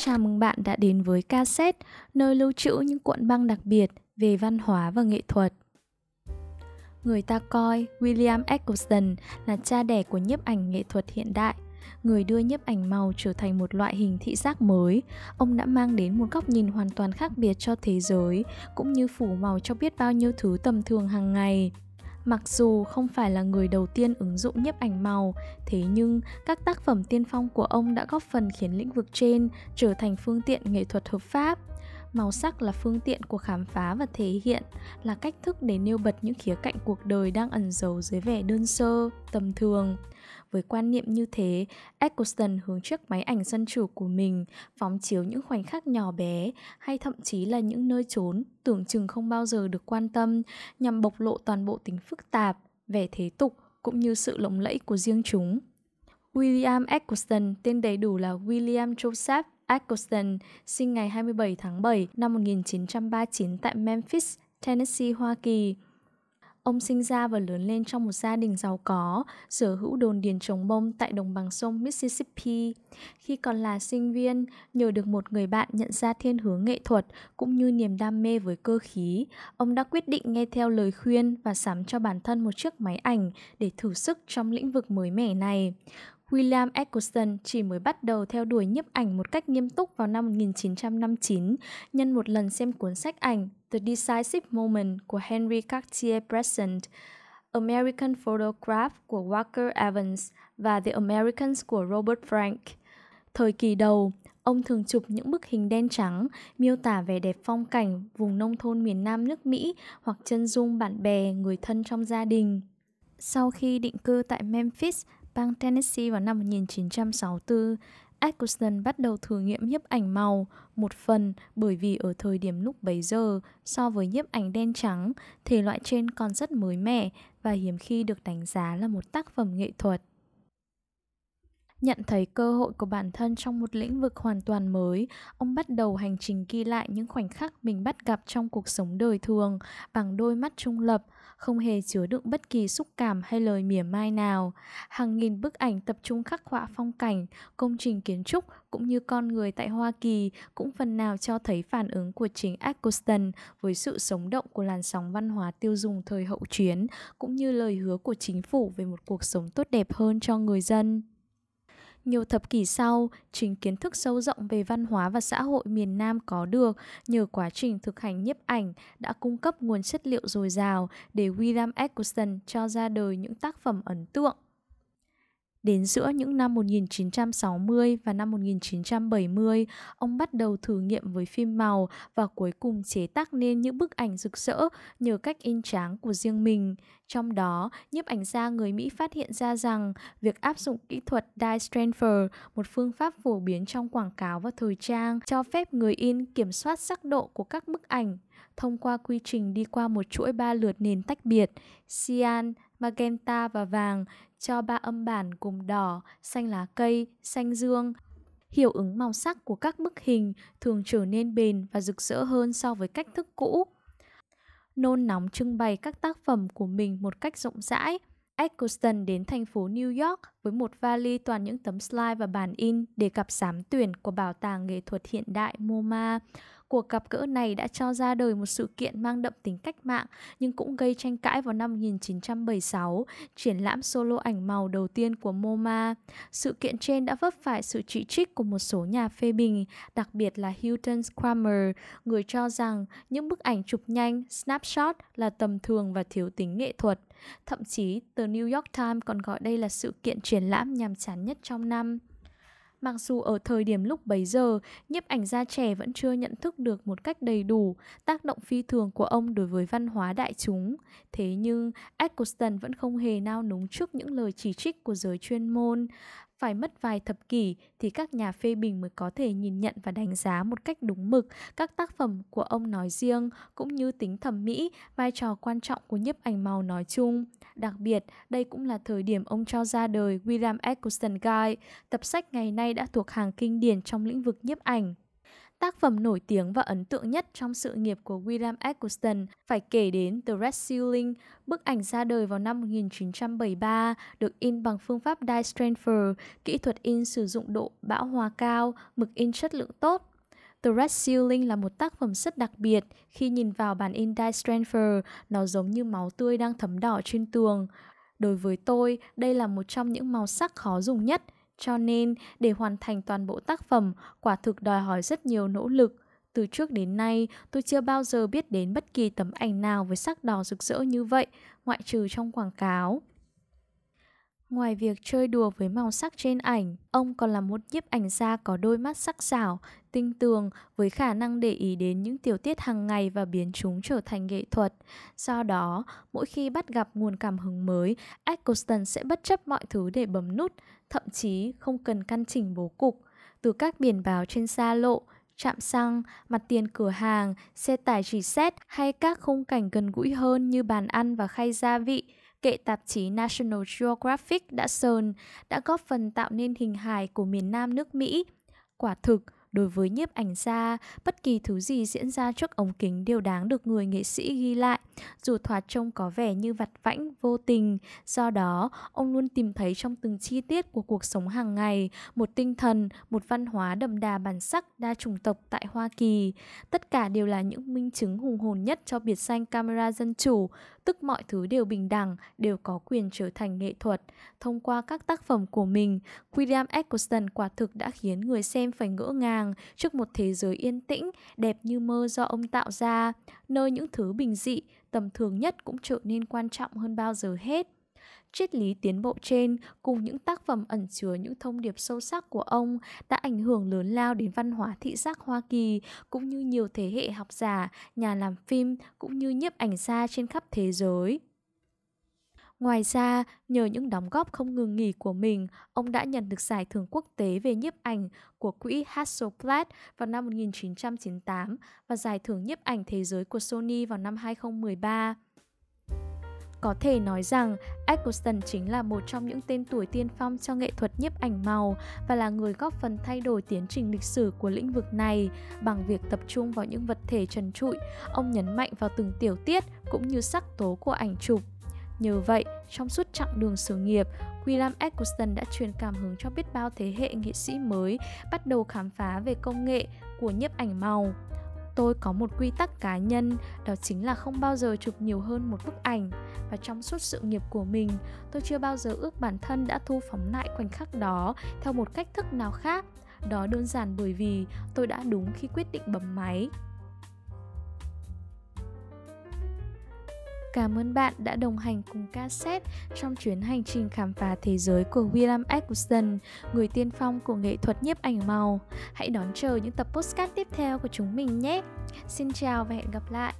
Chào mừng bạn đã đến với cassette, nơi lưu trữ những cuộn băng đặc biệt về văn hóa và nghệ thuật. Người ta coi William Eggleston là cha đẻ của nhiếp ảnh nghệ thuật hiện đại, người đưa nhiếp ảnh màu trở thành một loại hình thị giác mới. Ông đã mang đến một góc nhìn hoàn toàn khác biệt cho thế giới, cũng như phủ màu cho biết bao nhiêu thứ tầm thường hàng ngày. Mặc dù không phải là người đầu tiên ứng dụng nhiếp ảnh màu, thế nhưng các tác phẩm tiên phong của ông đã góp phần khiến lĩnh vực trên trở thành phương tiện nghệ thuật hợp pháp. Màu sắc là phương tiện của khám phá và thể hiện, là cách thức để nêu bật những khía cạnh cuộc đời đang ẩn giấu dưới vẻ đơn sơ, tầm thường. Với quan niệm như thế, Eccleston hướng chiếc máy ảnh dân chủ của mình phóng chiếu những khoảnh khắc nhỏ bé hay thậm chí là những nơi trốn tưởng chừng không bao giờ được quan tâm nhằm bộc lộ toàn bộ tính phức tạp, vẻ thế tục cũng như sự lộng lẫy của riêng chúng. William Eccleston, tên đầy đủ là William Joseph Eccleston, sinh ngày 27 tháng 7 năm 1939 tại Memphis, Tennessee, Hoa Kỳ. Ông sinh ra và lớn lên trong một gia đình giàu có, sở hữu đồn điền trồng bông tại đồng bằng sông Mississippi. Khi còn là sinh viên, nhờ được một người bạn nhận ra thiên hướng nghệ thuật cũng như niềm đam mê với cơ khí, ông đã quyết định nghe theo lời khuyên và sắm cho bản thân một chiếc máy ảnh để thử sức trong lĩnh vực mới mẻ này. William Eccleston chỉ mới bắt đầu theo đuổi nhiếp ảnh một cách nghiêm túc vào năm 1959 nhân một lần xem cuốn sách ảnh The Decisive Moment của Henry Cartier-Bresson, American Photograph của Walker Evans và The Americans của Robert Frank. Thời kỳ đầu, ông thường chụp những bức hình đen trắng, miêu tả vẻ đẹp phong cảnh vùng nông thôn miền Nam nước Mỹ hoặc chân dung bạn bè, người thân trong gia đình. Sau khi định cư tại Memphis, bang Tennessee vào năm 1964, Atkinson bắt đầu thử nghiệm nhiếp ảnh màu, một phần bởi vì ở thời điểm lúc bấy giờ, so với nhiếp ảnh đen trắng, thể loại trên còn rất mới mẻ và hiếm khi được đánh giá là một tác phẩm nghệ thuật. Nhận thấy cơ hội của bản thân trong một lĩnh vực hoàn toàn mới, ông bắt đầu hành trình ghi lại những khoảnh khắc mình bắt gặp trong cuộc sống đời thường bằng đôi mắt trung lập, không hề chứa đựng bất kỳ xúc cảm hay lời mỉa mai nào. Hàng nghìn bức ảnh tập trung khắc họa phong cảnh, công trình kiến trúc cũng như con người tại Hoa Kỳ cũng phần nào cho thấy phản ứng của chính Eccleston với sự sống động của làn sóng văn hóa tiêu dùng thời hậu chiến cũng như lời hứa của chính phủ về một cuộc sống tốt đẹp hơn cho người dân. Nhiều thập kỷ sau, chính kiến thức sâu rộng về văn hóa và xã hội miền Nam có được nhờ quá trình thực hành nhiếp ảnh đã cung cấp nguồn chất liệu dồi dào để William Eggleston cho ra đời những tác phẩm ấn tượng. Đến giữa những năm 1960 và năm 1970, ông bắt đầu thử nghiệm với phim màu và cuối cùng chế tác nên những bức ảnh rực rỡ nhờ cách in tráng của riêng mình. Trong đó, nhiếp ảnh gia người Mỹ phát hiện ra rằng việc áp dụng kỹ thuật dye transfer, một phương pháp phổ biến trong quảng cáo và thời trang, cho phép người in kiểm soát sắc độ của các bức ảnh thông qua quy trình đi qua một chuỗi ba lượt nền tách biệt, cyan, magenta và vàng cho ba âm bản gồm đỏ, xanh lá cây, xanh dương. Hiệu ứng màu sắc của các bức hình thường trở nên bền và rực rỡ hơn so với cách thức cũ. Nôn nóng trưng bày các tác phẩm của mình một cách rộng rãi. Eccleston đến thành phố New York với một vali toàn những tấm slide và bản in để gặp giám tuyển của Bảo tàng Nghệ thuật Hiện đại MoMA. Cuộc gặp gỡ này đã cho ra đời một sự kiện mang đậm tính cách mạng nhưng cũng gây tranh cãi vào năm 1976, triển lãm solo ảnh màu đầu tiên của MoMA. Sự kiện trên đã vấp phải sự chỉ trích của một số nhà phê bình, đặc biệt là Hilton Kramer, người cho rằng những bức ảnh chụp nhanh, snapshot là tầm thường và thiếu tính nghệ thuật. Thậm chí, tờ New York Times còn gọi đây là sự kiện triển lãm nhàm chán nhất trong năm. Mặc dù ở thời điểm lúc bấy giờ, nhiếp ảnh gia trẻ vẫn chưa nhận thức được một cách đầy đủ tác động phi thường của ông đối với văn hóa đại chúng. Thế nhưng, Eccleston vẫn không hề nao núng trước những lời chỉ trích của giới chuyên môn. Phải mất vài thập kỷ thì các nhà phê bình mới có thể nhìn nhận và đánh giá một cách đúng mực các tác phẩm của ông nói riêng cũng như tính thẩm mỹ, vai trò quan trọng của nhiếp ảnh màu nói chung. Đặc biệt, đây cũng là thời điểm ông cho ra đời William Eccleston Guide, tập sách ngày nay đã thuộc hàng kinh điển trong lĩnh vực nhiếp ảnh. Tác phẩm nổi tiếng và ấn tượng nhất trong sự nghiệp của William Eggleston phải kể đến The Red Ceiling, bức ảnh ra đời vào năm 1973, được in bằng phương pháp dye transfer, kỹ thuật in sử dụng độ bão hòa cao, mực in chất lượng tốt. The Red Ceiling là một tác phẩm rất đặc biệt. Khi nhìn vào bản in dye transfer, nó giống như máu tươi đang thấm đỏ trên tường. Đối với tôi, đây là một trong những màu sắc khó dùng nhất – cho nên, để hoàn thành toàn bộ tác phẩm, quả thực đòi hỏi rất nhiều nỗ lực. Từ trước đến nay, tôi chưa bao giờ biết đến bất kỳ tấm ảnh nào với sắc đỏ rực rỡ như vậy, ngoại trừ trong quảng cáo. Ngoài việc chơi đùa với màu sắc trên ảnh, ông còn là một nhiếp ảnh gia có đôi mắt sắc sảo, tinh tường với khả năng để ý đến những tiểu tiết hàng ngày và biến chúng trở thành nghệ thuật. Do đó, mỗi khi bắt gặp nguồn cảm hứng mới, Eccleston sẽ bất chấp mọi thứ để bấm nút, thậm chí không cần căn chỉnh bố cục. Từ các biển báo trên xa lộ, trạm xăng, mặt tiền cửa hàng, xe tải chỉ xét hay các khung cảnh gần gũi hơn như bàn ăn và khay gia vị, kệ tạp chí National Geographic đã sơn, đã góp phần tạo nên hình hài của miền Nam nước Mỹ. Quả thực, Đối với nhiếp ảnh gia, bất kỳ thứ gì diễn ra trước ống kính đều đáng được người nghệ sĩ ghi lại, dù thoạt trông có vẻ như vặt vãnh, vô tình. Do đó, ông luôn tìm thấy trong từng chi tiết của cuộc sống hàng ngày một tinh thần, một văn hóa đậm đà bản sắc đa chủng tộc tại Hoa Kỳ. Tất cả đều là những minh chứng hùng hồn nhất cho biệt danh camera dân chủ, tức mọi thứ đều bình đẳng, đều có quyền trở thành nghệ thuật. Thông qua các tác phẩm của mình, William Eggleston quả thực đã khiến người xem phải ngỡ ngàng trước một thế giới yên tĩnh, đẹp như mơ do ông tạo ra, nơi những thứ bình dị, tầm thường nhất cũng trở nên quan trọng hơn bao giờ hết. Triết lý tiến bộ trên cùng những tác phẩm ẩn chứa những thông điệp sâu sắc của ông đã ảnh hưởng lớn lao đến văn hóa thị giác Hoa Kỳ cũng như nhiều thế hệ học giả, nhà làm phim cũng như nhiếp ảnh gia trên khắp thế giới. Ngoài ra, nhờ những đóng góp không ngừng nghỉ của mình, ông đã nhận được giải thưởng quốc tế về nhiếp ảnh của quỹ Hasselblad vào năm 1998 và giải thưởng nhiếp ảnh thế giới của Sony vào năm 2013. Có thể nói rằng Eccleston chính là một trong những tên tuổi tiên phong cho nghệ thuật nhiếp ảnh màu và là người góp phần thay đổi tiến trình lịch sử của lĩnh vực này bằng việc tập trung vào những vật thể trần trụi. Ông nhấn mạnh vào từng tiểu tiết cũng như sắc tố của ảnh chụp. Nhờ vậy, trong suốt chặng đường sự nghiệp, William Eccleston đã truyền cảm hứng cho biết bao thế hệ nghệ sĩ mới bắt đầu khám phá về công nghệ của nhiếp ảnh màu. Tôi có một quy tắc cá nhân đó chính là không bao giờ chụp nhiều hơn một bức ảnh. Và trong suốt sự nghiệp của mình tôi chưa bao giờ ước bản thân đã thu phóng lại khoảnh khắc đó theo một cách thức nào khác. Đó đơn giản bởi vì tôi đã đúng khi quyết định bấm máy. Cảm ơn bạn đã đồng hành cùng cassette trong chuyến hành trình khám phá thế giới của William Eggleston, người tiên phong của nghệ thuật nhiếp ảnh màu. Hãy đón chờ những tập postcard tiếp theo của chúng mình nhé. Xin chào và hẹn gặp lại.